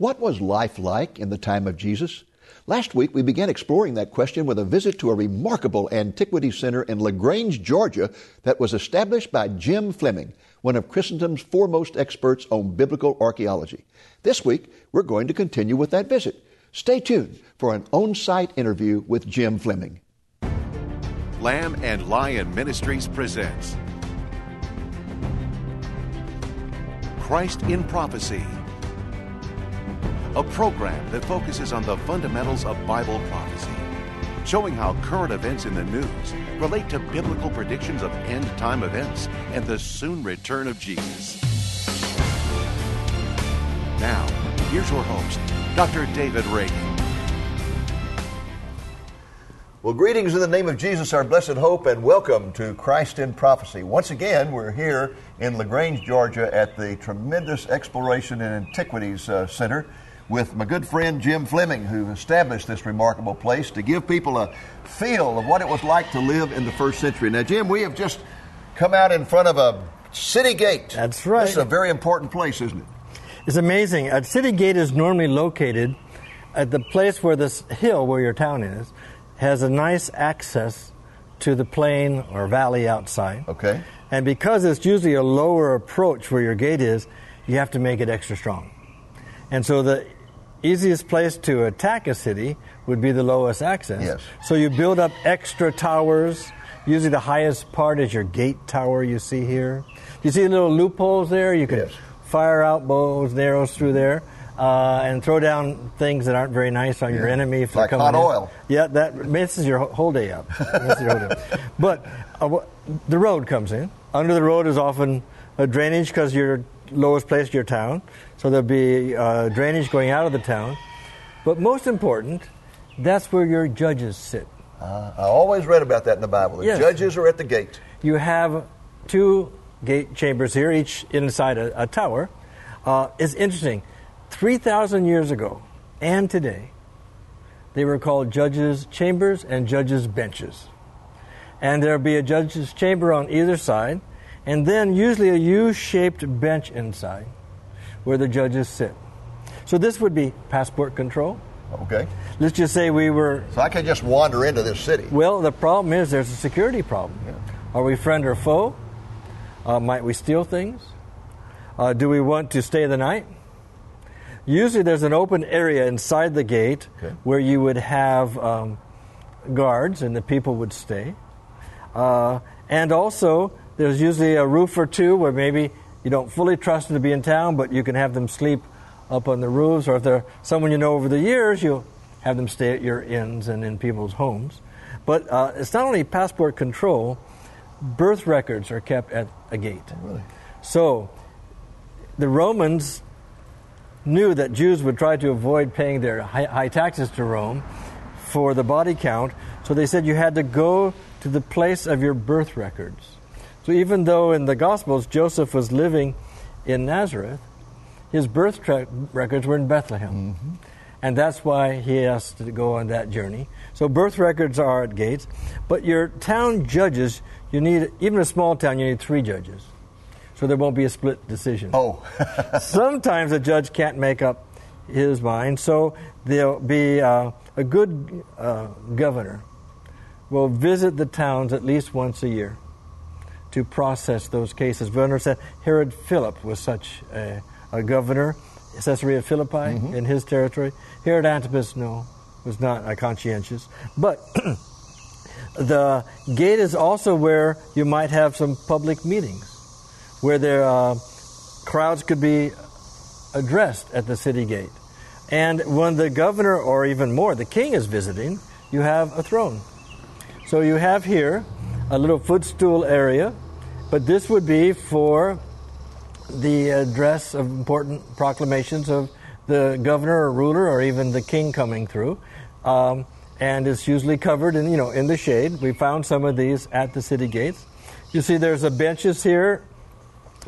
What was life like in the time of Jesus? Last week, we began exploring that question with a visit to a remarkable antiquity center in LaGrange, Georgia, that was established by Jim Fleming, one of Christendom's foremost experts on biblical archaeology. This week, we're going to continue with that visit. Stay tuned for an on site interview with Jim Fleming. Lamb and Lion Ministries presents Christ in Prophecy a program that focuses on the fundamentals of Bible prophecy, showing how current events in the news relate to biblical predictions of end time events and the soon return of Jesus. Now, here's your host, Dr. David Reagan. Well, greetings in the name of Jesus, our blessed hope, and welcome to Christ in Prophecy. Once again, we're here in LaGrange, Georgia, at the tremendous Exploration and Antiquities uh, Center with my good friend Jim Fleming, who established this remarkable place to give people a feel of what it was like to live in the first century. Now, Jim, we have just come out in front of a city gate. That's right. This is a very important place, isn't it? It's amazing. A city gate is normally located at the place where this hill, where your town is, has a nice access to the plain or valley outside. Okay. And because it's usually a lower approach where your gate is, you have to make it extra strong. And so the easiest place to attack a city would be the lowest access. Yes. So you build up extra towers. Usually the highest part is your gate tower you see here. You see the little loopholes there? You can yes. fire out bows and arrows through there. Uh, and throw down things that aren't very nice on yeah. your enemy if like hot in. oil. Yeah, that messes your whole day up. your whole day. But uh, the road comes in. Under the road is often a drainage because your lowest place in your town. So there'll be uh, drainage going out of the town. But most important, that's where your judges sit. Uh, I always read about that in the Bible. The Yes. judges are at the gate. You have two gate chambers here, each inside a, a tower. Uh, it's interesting. 3,000 years ago and today, they were called judges' chambers and judges' benches. And there'll be a judge's chamber on either side, and then usually a U shaped bench inside where the judges sit. So this would be passport control. Okay. Let's just say we were So I could just wander into this city. well, the problem is there's a security problem. Yeah. Are we friend or foe? Uh, might we steal things? Uh, do we want to stay the night? Usually, there's an open area inside the gate Okay. where you would have um, guards and the people would stay. Uh, and also, there's usually a roof or two where maybe you don't fully trust them to be in town, but you can have them sleep up on the roofs, or if they're someone you know over the years, you'll have them stay at your inns and in people's homes. But uh, it's not only passport control, birth records are kept at a gate. Really? So the Romans knew that Jews would try to avoid paying their high, high taxes to Rome for the body count, so they said you had to go to the place of your birth records. So even though in the Gospels Joseph was living in Nazareth, his birth tra- records were in Bethlehem. And that's why he has to go on that journey. So birth records are at gates, but your town judges, you need, even a small town, you need three judges. So there won't be a split decision. Oh, Sometimes a judge can't make up his mind, so there'll be uh, a good uh, governor will visit the towns at least once a year to process those cases. Werner said Herod Philip was such a, a governor, Caesarea Philippi in his territory. Herod Antipas, no, was not a conscientious. But the gate is also where you might have some public meetings, where there uh, crowds could be addressed at the city gate. And when the governor, or even more, the king is visiting, you have a throne. So you have here a little footstool area, but this would be for the address of important proclamations of the governor or ruler or even the king coming through. Um, and it's usually covered in, you know, in the shade. We found some of these at the city gates. You see there's a benches here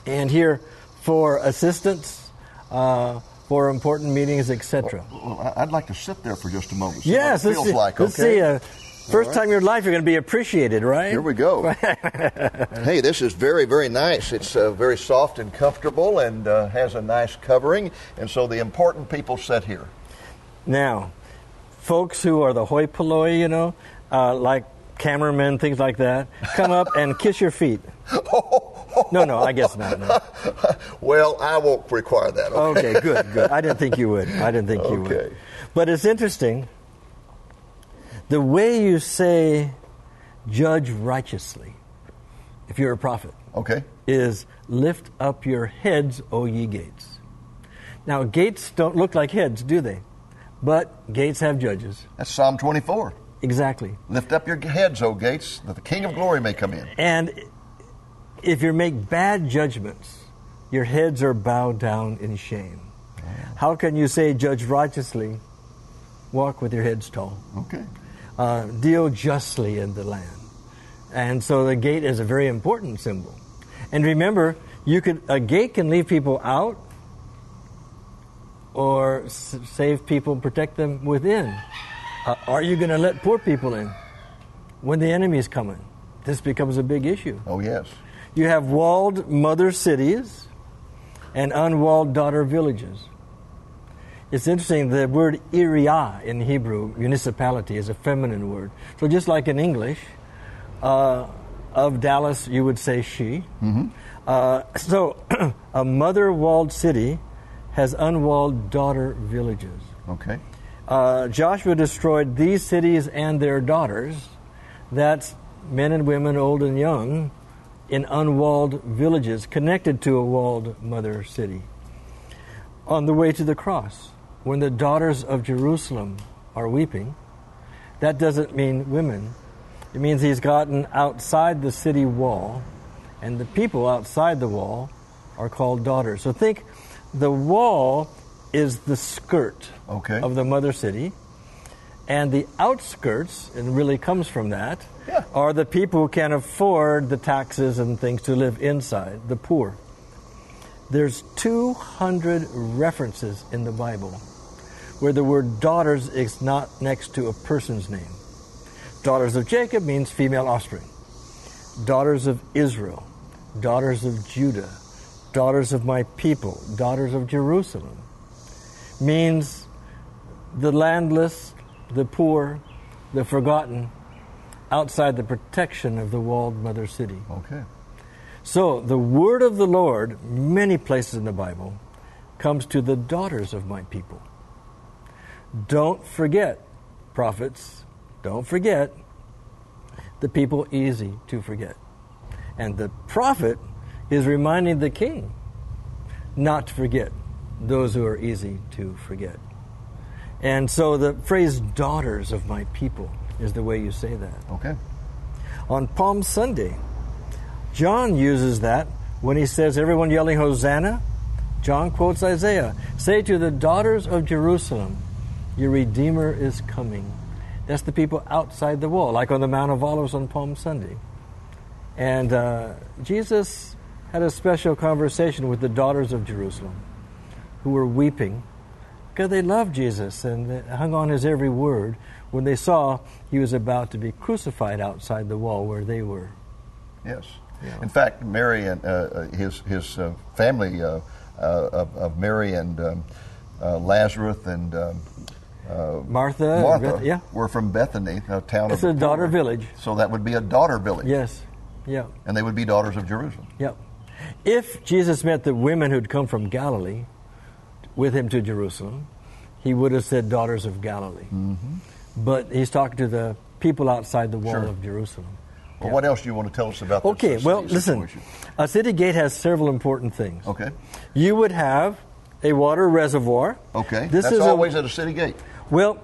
and here for assistants, uh, for important meetings, etc. well, I'd like to sit there for just a moment. Yes, it let's feels see, like. let's okay. see. Uh, First right. time in your life you're going to be appreciated, right? Here we go. hey, this is very, very nice. It's uh, very soft and comfortable and uh, has a nice covering. And so the important people sit here. Now, folks who are the hoi polloi, you know, uh, like cameramen, things like that, come up and kiss your feet. No, no, I guess not. No. well, I won't require that. Okay? Okay, good, good. I didn't think you would. I didn't think you would. Okay. But it's interesting. The way you say judge righteously, if you're a prophet, Okay. is lift up your heads, O ye gates. Now, gates don't look like heads, do they? But gates have judges. That's Psalm 24. Exactly. Lift up your heads, O gates, that the King of glory may come in. And if you make bad judgments, your heads are bowed down in shame. How can you say, judge righteously, walk with your heads tall, Okay. Uh, deal justly in the land? And so the gate is a very important symbol. And remember, you could a gate can leave people out or s- save people, protect them within. Uh, are you going to let poor people in when the enemy is coming? This becomes a big issue. Oh, yes. You have walled mother cities and unwalled daughter villages. It's interesting, the word iriah in Hebrew, municipality, is a feminine word. So just like in English, uh, of Dallas, you would say she. Uh, so a mother walled city has unwalled daughter villages. Okay. Uh, Joshua destroyed these cities and their daughters, that's men and women, old and young, in unwalled villages connected to a walled mother city. On the way to the cross, when the daughters of Jerusalem are weeping, that doesn't mean women. It means he's gotten outside the city wall, and the people outside the wall are called daughters. So think the wall is the skirt Okay. of the mother city, and the outskirts, and really comes from that, Yeah. are the people who can afford the taxes and things to live inside, the poor. There's 200 references in the Bible where the word daughters is not next to a person's name. Daughters of Jacob means female offspring. Daughters of Israel, daughters of Judah, daughters of my people, daughters of Jerusalem means the landless, the poor, the forgotten, outside the protection of the walled mother city. Okay. So the word of the Lord, many places in the Bible, comes to the daughters of my people. Don't forget, prophets, don't forget the people easy to forget. And the prophet is reminding the king not to forget those who are easy to forget. And so the phrase daughters of my people is the way you say that. Okay. On Palm Sunday, John uses that when he says, Everyone yelling Hosanna. John quotes Isaiah Say to the daughters of Jerusalem, Your Redeemer is coming. That's the people outside the wall, like on the Mount of Olives on Palm Sunday. And uh, Jesus had a special conversation with the daughters of Jerusalem who were weeping because they loved Jesus and hung on his every word when they saw he was about to be crucified outside the wall where they were. Yes. Yeah. In fact, Mary and uh, uh, his his uh, family uh, uh, of, of Mary and um, uh, Lazarus and um, uh, Martha, Martha Beth- yeah. were from Bethany, a town It's of a daughter village. So that would be a daughter village. Yes. Yeah. And they would be daughters of Jerusalem. Yep. If Jesus met the women who'd come from Galilee with him to Jerusalem, he would have said daughters of Galilee. Mm-hmm. But he's talking to the people outside the wall Sure. of Jerusalem. Well, Yeah. what else do you want to tell us about this, Okay, well, listen. A city gate has several important things. Okay. You would have a water reservoir. Okay. This That's is always a, at a city gate. well.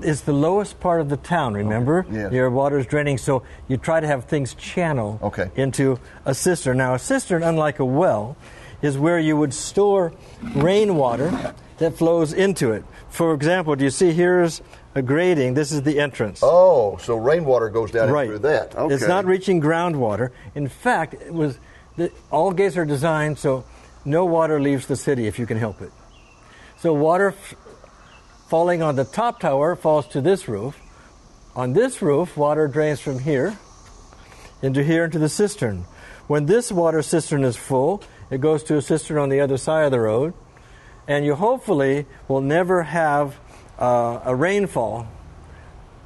It's the lowest part of the town. Remember, Yes. your is draining, so you try to have things channel Okay. into a cistern. Now, a cistern, unlike a well, is where you would store rainwater that flows into it. For example, do you see here's a grating? This is the entrance. Oh, so rainwater goes down right. through that. Okay. It's not reaching groundwater. In fact, it was the, all gates are designed so no water leaves the city if you can help it. So water f- falling on the top tower falls to this roof, On this roof, water drains from here into here into the cistern. When this water cistern is full, it goes to a cistern on the other side of the road, and you hopefully will never have uh, a rainfall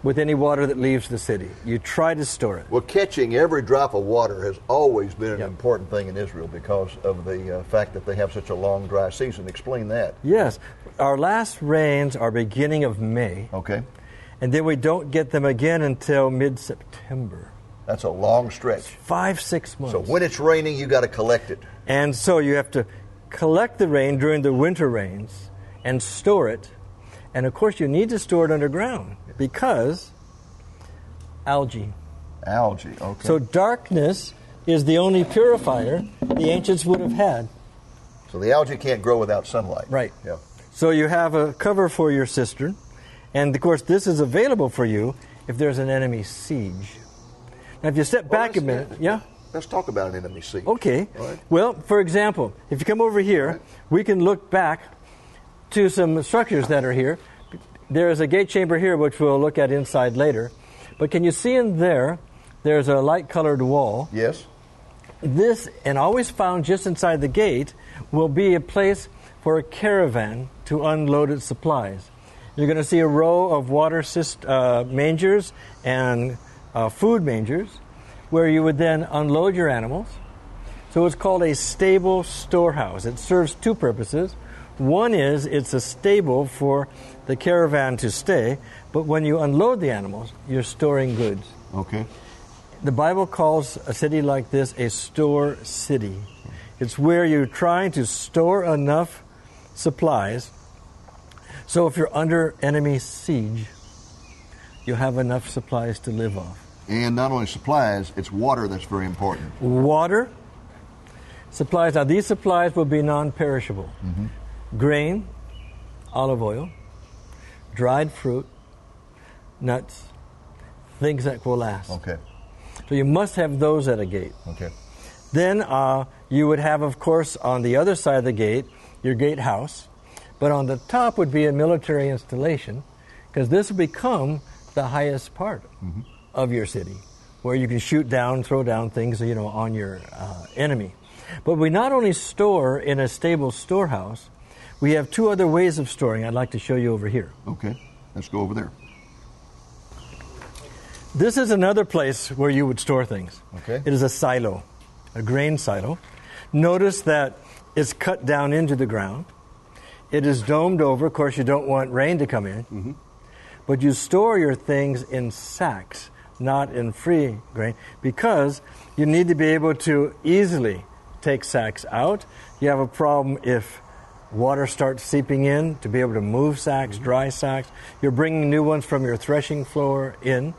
with any water that leaves the city. You try to store it. Well, catching every drop of water has always been an Yep. important thing in Israel because of the uh, fact that they have such a long dry season. Explain that. Yes, our last rains are beginning of May, Okay. and then we don't get them again until mid September. That's a long stretch. Five, six months. So when it's raining, you got to collect it. And so you have to collect the rain during the winter rains and store it. And of course, you need to store it underground because algae. Algae. Okay. So darkness is the only purifier the ancients would have had. So the algae can't grow without sunlight. Right. Yeah. So you have a cover for your cistern. And of course, this is available for you if there's an enemy siege. Now, if you step back a let's- minute, yeah? Let's talk about an enemy siege. Okay. Right. Well, for example, if you come over here, Right. we can look back to some structures that are here. There is a gate chamber here, which we'll look at inside later. But can you see in there? There's a light colored wall. Yes. This, and always found just inside the gate, will be a place for a caravan to unload its supplies. You're going to see a row of water syst- uh, mangers and uh, food mangers where you would then unload your animals. So it's called a stable storehouse. It serves two purposes. One is it's a stable for the caravan to stay, but when you unload the animals, you're storing goods. Okay. The Bible calls a city like this a store city. It's where you're trying to store enough supplies so if you're under enemy siege, you have enough supplies to live off. And not only supplies, it's water that's very important. Water, supplies. Now, these supplies will be non perishable mm-hmm. Grain, olive oil, dried fruit, nuts, things that will last. Okay. So you must have those at a gate. Okay. Then uh, you would have, of course, on the other side of the gate, your gatehouse. But on the top would be a military installation, because this will become the highest part of your city, where you can shoot down, throw down things, you know, on your uh, enemy. But we not only store in a stable storehouse, we have two other ways of storing. I'd like to show you over here. Okay. Let's go over there. This is another place where you would store things. Okay. It is a silo, a grain silo. Notice that it's cut down into the ground. It is domed over. Of course, you don't want rain to come in. Mm-hmm. But you store your things in sacks, not in free grain, because you need to be able to easily take sacks out. You have a problem if water starts seeping in to be able to move sacks, mm-hmm. dry sacks. You're bringing new ones from your threshing floor in.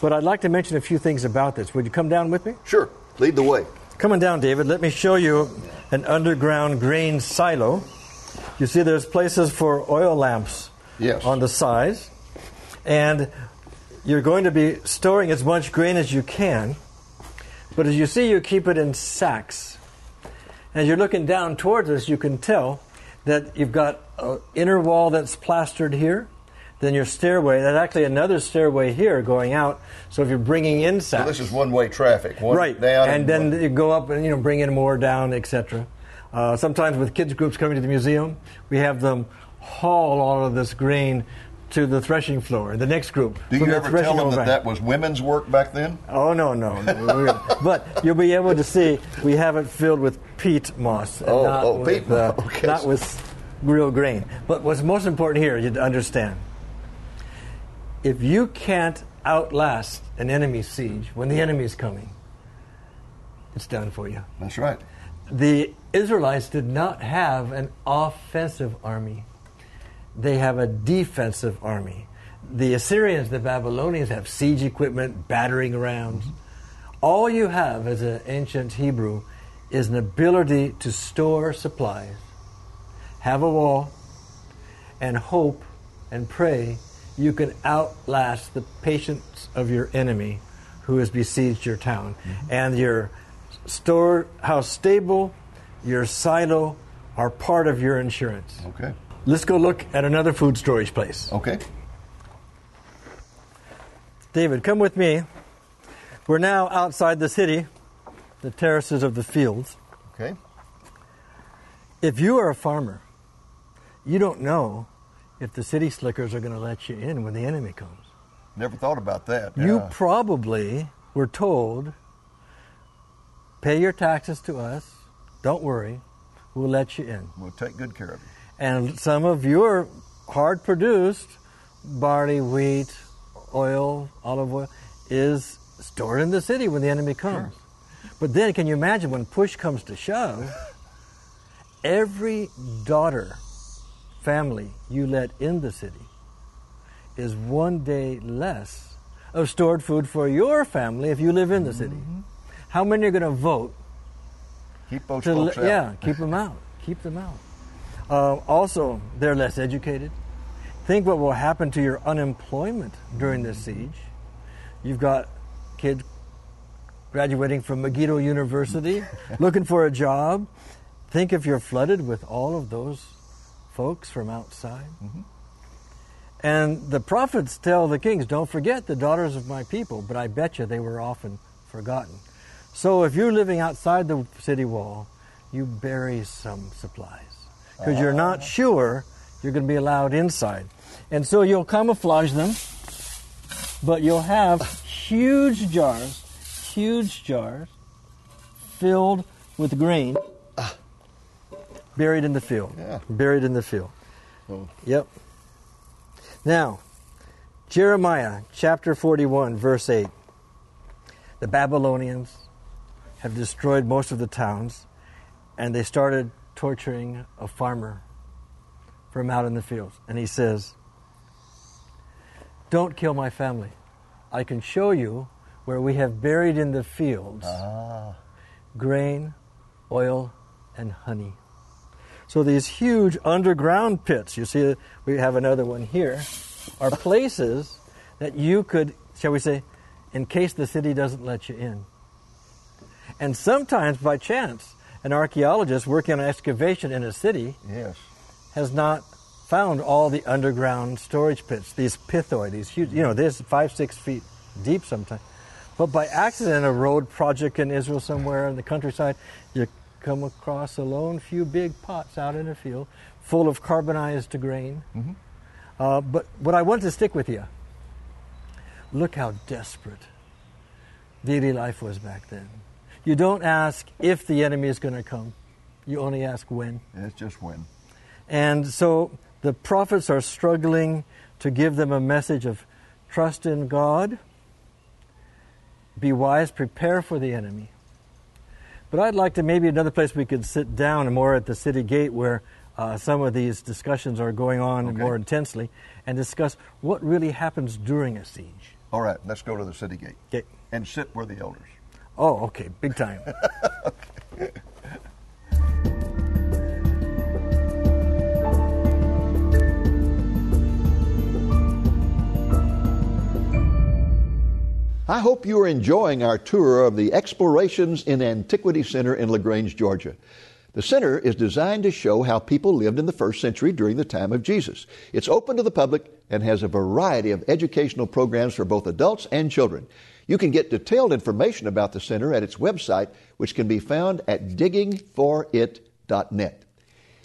But I'd like to mention a few things about this. Would you come down with me? Sure. Lead the way. Coming down, David, let me show you an underground grain silo. You see, there's places for oil lamps Yes. on the sides, and you're going to be storing as much grain as you can. But as you see, you keep it in sacks. As you're looking down towards us, you can tell that you've got an inner wall that's plastered here. Then your stairway, there's actually another stairway here going out. So if you're bringing in So this is one-way traffic. One right down and then one- you go up and you know bring in more down etc uh, sometimes with kids groups coming to the museum we have them haul all of this grain to the threshing floor the next group Do you ever tell them that that was women's work back then? oh no no, no. but you'll be able to see we have it filled with peat moss and Oh, not, oh, with, peat uh, moss. Okay. not with real grain but what's most important here you to understand if you can't outlast an enemy siege when the enemy is coming it's done for you That's right. the Israelites did not have an offensive army. They have a defensive army. The Assyrians, the Babylonians have siege equipment, battering rams. All you have as an ancient Hebrew is an ability to store supplies, have a wall, and hope and pray you can outlast the patience of your enemy who has besieged your town. Mm-hmm. And your storehouse stable, your silo are part of your insurance. Okay. Let's go look at another food storage place. Okay. David, come with me. We're now outside the city, the terraces of the fields. Okay. If you are a farmer, you don't know if the city slickers are going to let you in when the enemy comes. Never thought about that. You Yeah. probably were told, pay your taxes to us, don't worry, we'll let you in. we'll take good care of you. And some of your hard produced barley, wheat, oil, olive oil is stored in the city when the enemy comes. But then, can you imagine when push comes to shove, every daughter family you let in the city is one day less of stored food for your family if you live in the city. How many are going to vote Keep those to folks li- out. Yeah, keep them out. Keep them out. Uh, also, they're less educated. Think what will happen to your unemployment during this siege. You've got kids graduating from Megiddo University looking for a job. Think if you're flooded with all of those folks from outside. Mm-hmm. And the prophets tell the kings, don't forget the daughters of my people, but I bet you they were often forgotten. So if you're living outside the city wall, you bury some supplies because you're not ah. sure you're going to be allowed inside. And so you'll camouflage them, but you'll have huge jars, huge jars filled with grain buried in the field. Yeah. Buried in the field. Oh. Yep. Now, Jeremiah chapter 41, verse 8. The Babylonians have destroyed most of the towns, and they started torturing a farmer from out in the fields. And he says, Don't kill my family. I can show you where we have buried in the fields Ah, grain, oil, and honey. So these huge underground pits, you see, we have another one here, are places that you could, shall we say, in case the city doesn't let you in. And sometimes, by chance, an archaeologist working on an excavation in a city yes. has not found all the underground storage pits, these pithoi, these huge, you know, this five, six feet deep sometimes. But by accident, a road project in Israel somewhere in the countryside, you come across a lone few big pots out in a field full of carbonized grain. Uh, but what I want to stick with you, look how desperate daily life was back then. You don't ask if the enemy is going to come, you only ask when. It's just when. And so the prophets are struggling to give them a message of trust in God, be wise, prepare for the enemy. But I'd like to maybe another place we could sit down more at the city gate where uh, some of these discussions are going on Okay. more intensely and discuss what really happens during a siege. All right, let's go to the city gate Okay. and sit where the elders. Oh, okay, big time. I hope you are enjoying our tour of the Explorations in Antiquity Center in LaGrange, Georgia. The center is designed to show how people lived in the first century during the time of Jesus. It's open to the public and has a variety of educational programs for both adults and children. You can get detailed information about the center at its website, which can be found at diggingforit.net.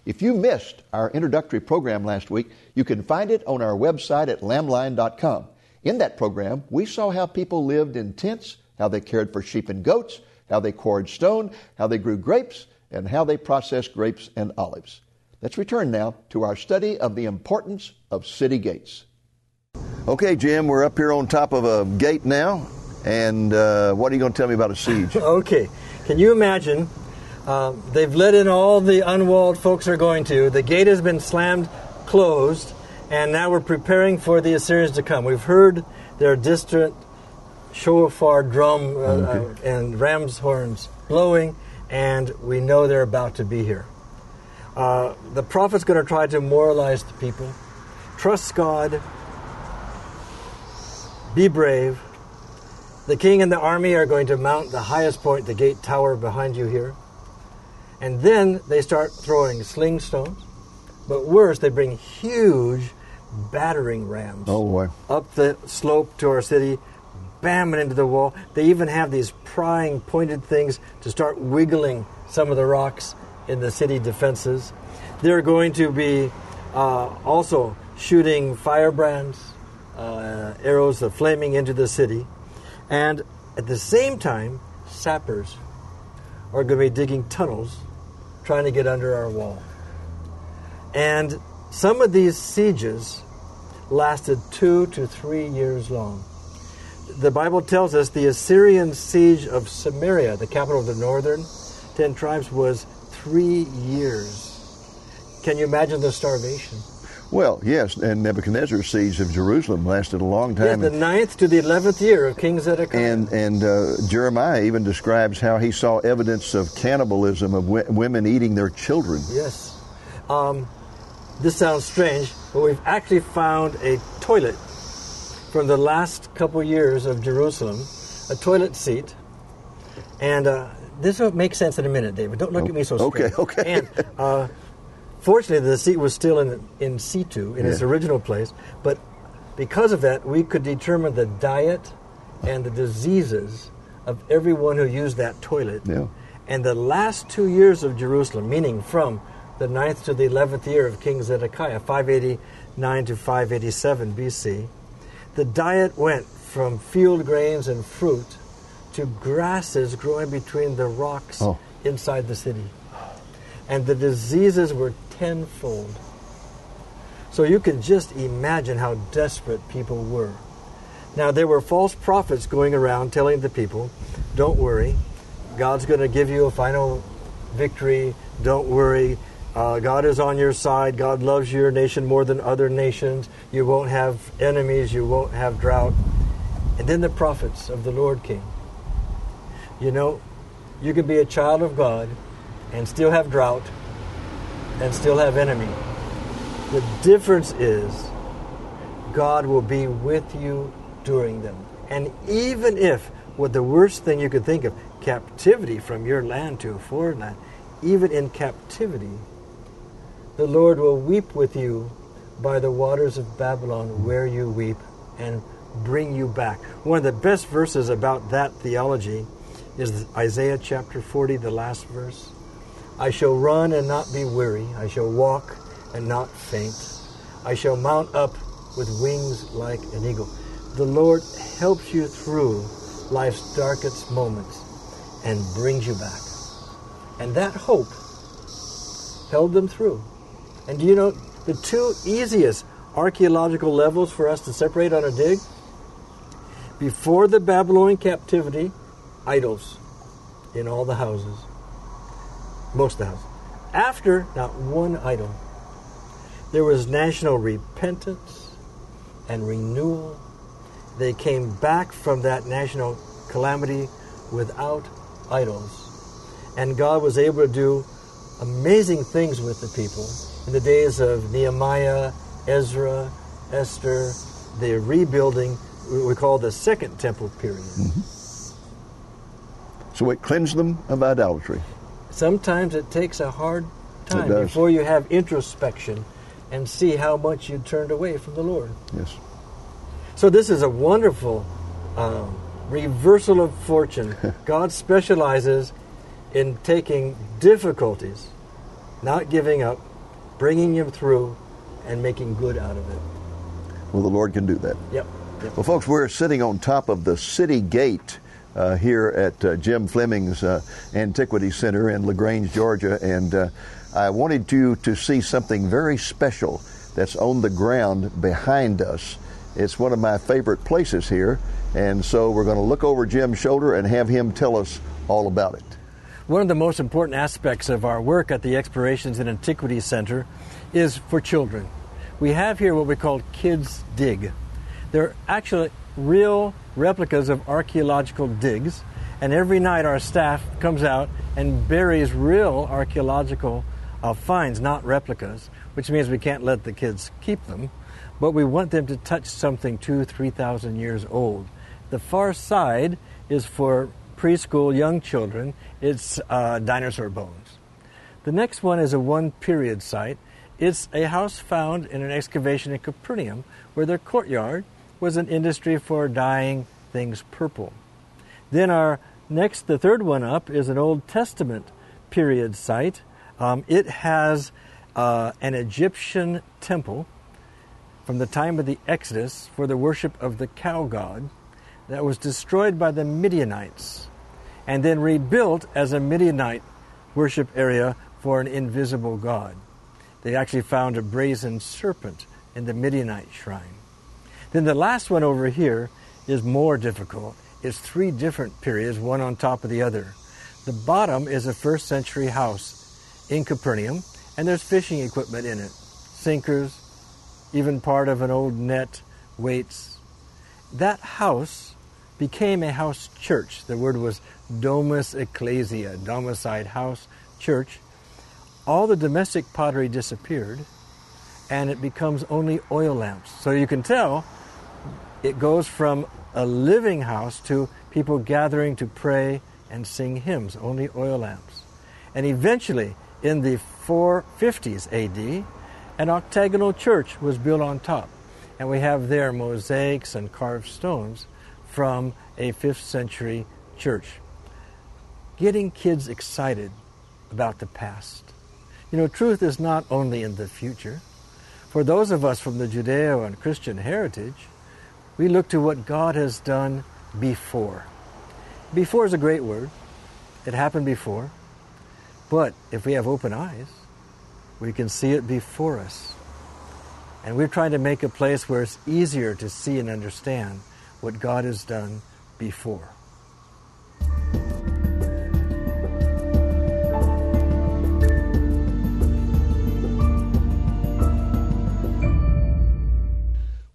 If you missed our introductory program last week, you can find it on our website at lamblion.com. In that program, we saw how people lived in tents, how they cared for sheep and goats, how they quarried stone, how they grew grapes, and how they processed grapes and olives. Let's return now to our study of the importance of city gates. Okay, Jim, we're up here on top of a gate now, and uh, what are you going to tell me about a siege? Okay. Can you imagine? Um, they've let in all the unwalled folks are going to. The gate has been slammed closed, and now we're preparing for the Assyrians to come. We've heard their distant shofar drum uh, uh, and ram's horns blowing, and we know they're about to be here. Uh, the prophet's going to try to moralize the people. Trust God. Be brave. The king and the army are going to mount the highest point, the gate tower behind you here. And then they start throwing sling stones. But worse, they bring huge battering rams Oh, boy. up the slope to our city bam it into the wall. They even have these prying, pointed things to start wiggling some of the rocks in the city defenses. They're going to be uh, also shooting firebrands, uh, arrows of flaming into the city. And at the same time, sappers are going to be digging tunnels trying to get under our wall. And some of these sieges lasted two to three years long. The Bible tells us the Assyrian siege of Samaria, the capital of the northern ten tribes, was three years. Can you imagine the starvation? Well, yes, and Nebuchadnezzar's siege of Jerusalem lasted a long time. Yeah, the ninth to the eleventh year of King Zedekiah. and and uh, Jeremiah even describes how he saw evidence of cannibalism of w- women eating their children. Yes. Um, this sounds strange, but we've actually found a toilet from the last couple years of Jerusalem, a toilet seat. And uh, this will make sense in a minute, David. Don't look at me so Okay, straight. okay. And uh, fortunately, the seat was still in, in situ, in its original place. But because of that, we could determine the diet and the diseases of everyone who used that toilet. Yeah. And the last two years of Jerusalem, meaning from the ninth to the eleventh year of King Zedekiah, 589 to 587 BC, the diet went from field grains and fruit to grasses growing between the rocks Oh. inside the city. And the diseases were tenfold. So you can just imagine how desperate people were. Now, there were false prophets going around telling the people, don't worry, God's going to give you a final victory. Don't worry, uh, God is on your side. God loves your nation more than other nations. You won't have enemies, you won't have drought. And then the prophets of the Lord came. You know, you can be a child of God and still have drought and still have enemy. The difference is God will be with you during them. And even if what the worst thing you could think of, captivity from your land to a foreign land, even in captivity, the Lord will weep with you by the waters of Babylon where you weep and bring you back. One of the best verses about that theology is Isaiah chapter 40, the last verse. I shall run and not be weary. I shall walk and not faint. I shall mount up with wings like an eagle. The Lord helps you through life's darkest moments and brings you back. And that hope held them through. And do you know the two easiest archaeological levels for us to separate on a dig? Before the Babylonian captivity, idols in all the houses, most of the houses. After, not one idol. There was national repentance and renewal. They came back from that national calamity without idols. And God was able to do amazing things with the people in the days of Nehemiah, Ezra, Esther, the rebuilding, we call the Second Temple period. So it cleansed them of idolatry. Sometimes it takes a hard time before you have introspection and see how much you turned away from the Lord. Yes. So this is a wonderful um, reversal of fortune. God specializes in taking difficulties, not giving up, bringing him through, and making good out of it. Well, the Lord can do that. Yep. yep. Well, folks, we're sitting on top of the city gate uh, here at uh, Jim Fleming's uh, Antiquity Center in LaGrange, Georgia, and uh, I wanted you to see something very special that's on the ground behind us. It's one of my favorite places here, and so we're going to look over Jim's shoulder and have him tell us all about it. One of the most important aspects of our work at the Explorations and Antiquities Center is for children. We have here what we call Kids Dig. They're actually real replicas of archaeological digs, and every night our staff comes out and buries real archaeological uh, finds, not replicas, which means we can't let the kids keep them, but we want them to touch something two, three thousand years old. The far side is for preschool young children, it's uh, dinosaur bones. The next one is a one period site. It's a house found in an excavation in Capernaum where their courtyard was an industry for dyeing things purple. Then our next, the third one up, is an Old Testament period site. Um, it has uh, an Egyptian temple from the time of the Exodus for the worship of the cow god that was destroyed by the Midianites and then rebuilt as a Midianite worship area for an invisible god. They actually found a brazen serpent in the Midianite shrine. Then the last one over here is more difficult. It's three different periods, one on top of the other. The bottom is a first century house in Capernaum, and there's fishing equipment in it sinkers, even part of an old net, weights. That house became a house church. The word was domus ecclesia, domiciled house church. All the domestic pottery disappeared, and it becomes only oil lamps. So you can tell it goes from a living house to people gathering to pray and sing hymns, only oil lamps. And eventually, in the 450s AD, an octagonal church was built on top. And we have there mosaics and carved stones from a 5th century church. Getting kids excited about the past. You know, truth is not only in the future. For those of us from the Judeo and Christian heritage, we look to what God has done before. Before is a great word. It happened before. But if we have open eyes, we can see it before us. And we're trying to make a place where it's easier to see and understand what God has done before.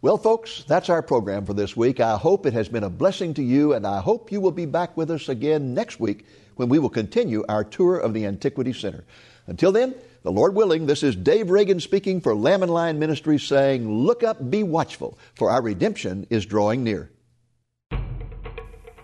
Well, folks, that's our program for this week. I hope it has been a blessing to you, and I hope you will be back with us again next week when we will continue our tour of the Antiquity Center. Until then, the Lord willing, this is Dave Reagan speaking for Lamb and Lion Ministries saying, Look up, be watchful, for our redemption is drawing near.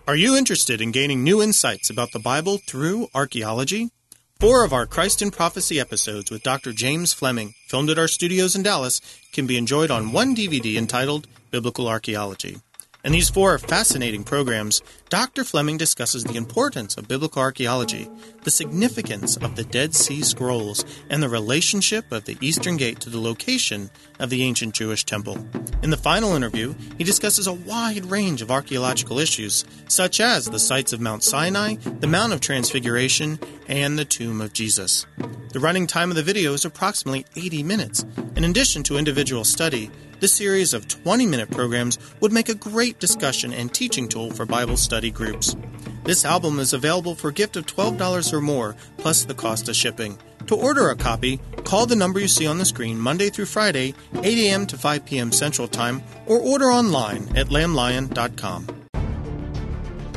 Are you interested in gaining new insights about the Bible through archaeology? Four of our Christ in Prophecy episodes with Dr. James Fleming, filmed at our studios in Dallas, can be enjoyed on one DVD entitled Biblical Archaeology. In these four fascinating programs, Dr. Fleming discusses the importance of biblical archaeology, the significance of the Dead Sea Scrolls, and the relationship of the Eastern Gate to the location of the ancient Jewish temple. In the final interview, he discusses a wide range of archaeological issues, such as the sites of Mount Sinai, the Mount of Transfiguration, and the tomb of Jesus. The running time of the video is approximately 80 minutes. In addition to individual study, this series of 20 minute programs would make a great discussion and teaching tool for Bible study groups. This album is available for a gift of $12 or more, plus the cost of shipping. To order a copy, call the number you see on the screen Monday through Friday, 8 a.m. to 5 p.m. Central Time, or order online at lamblion.com.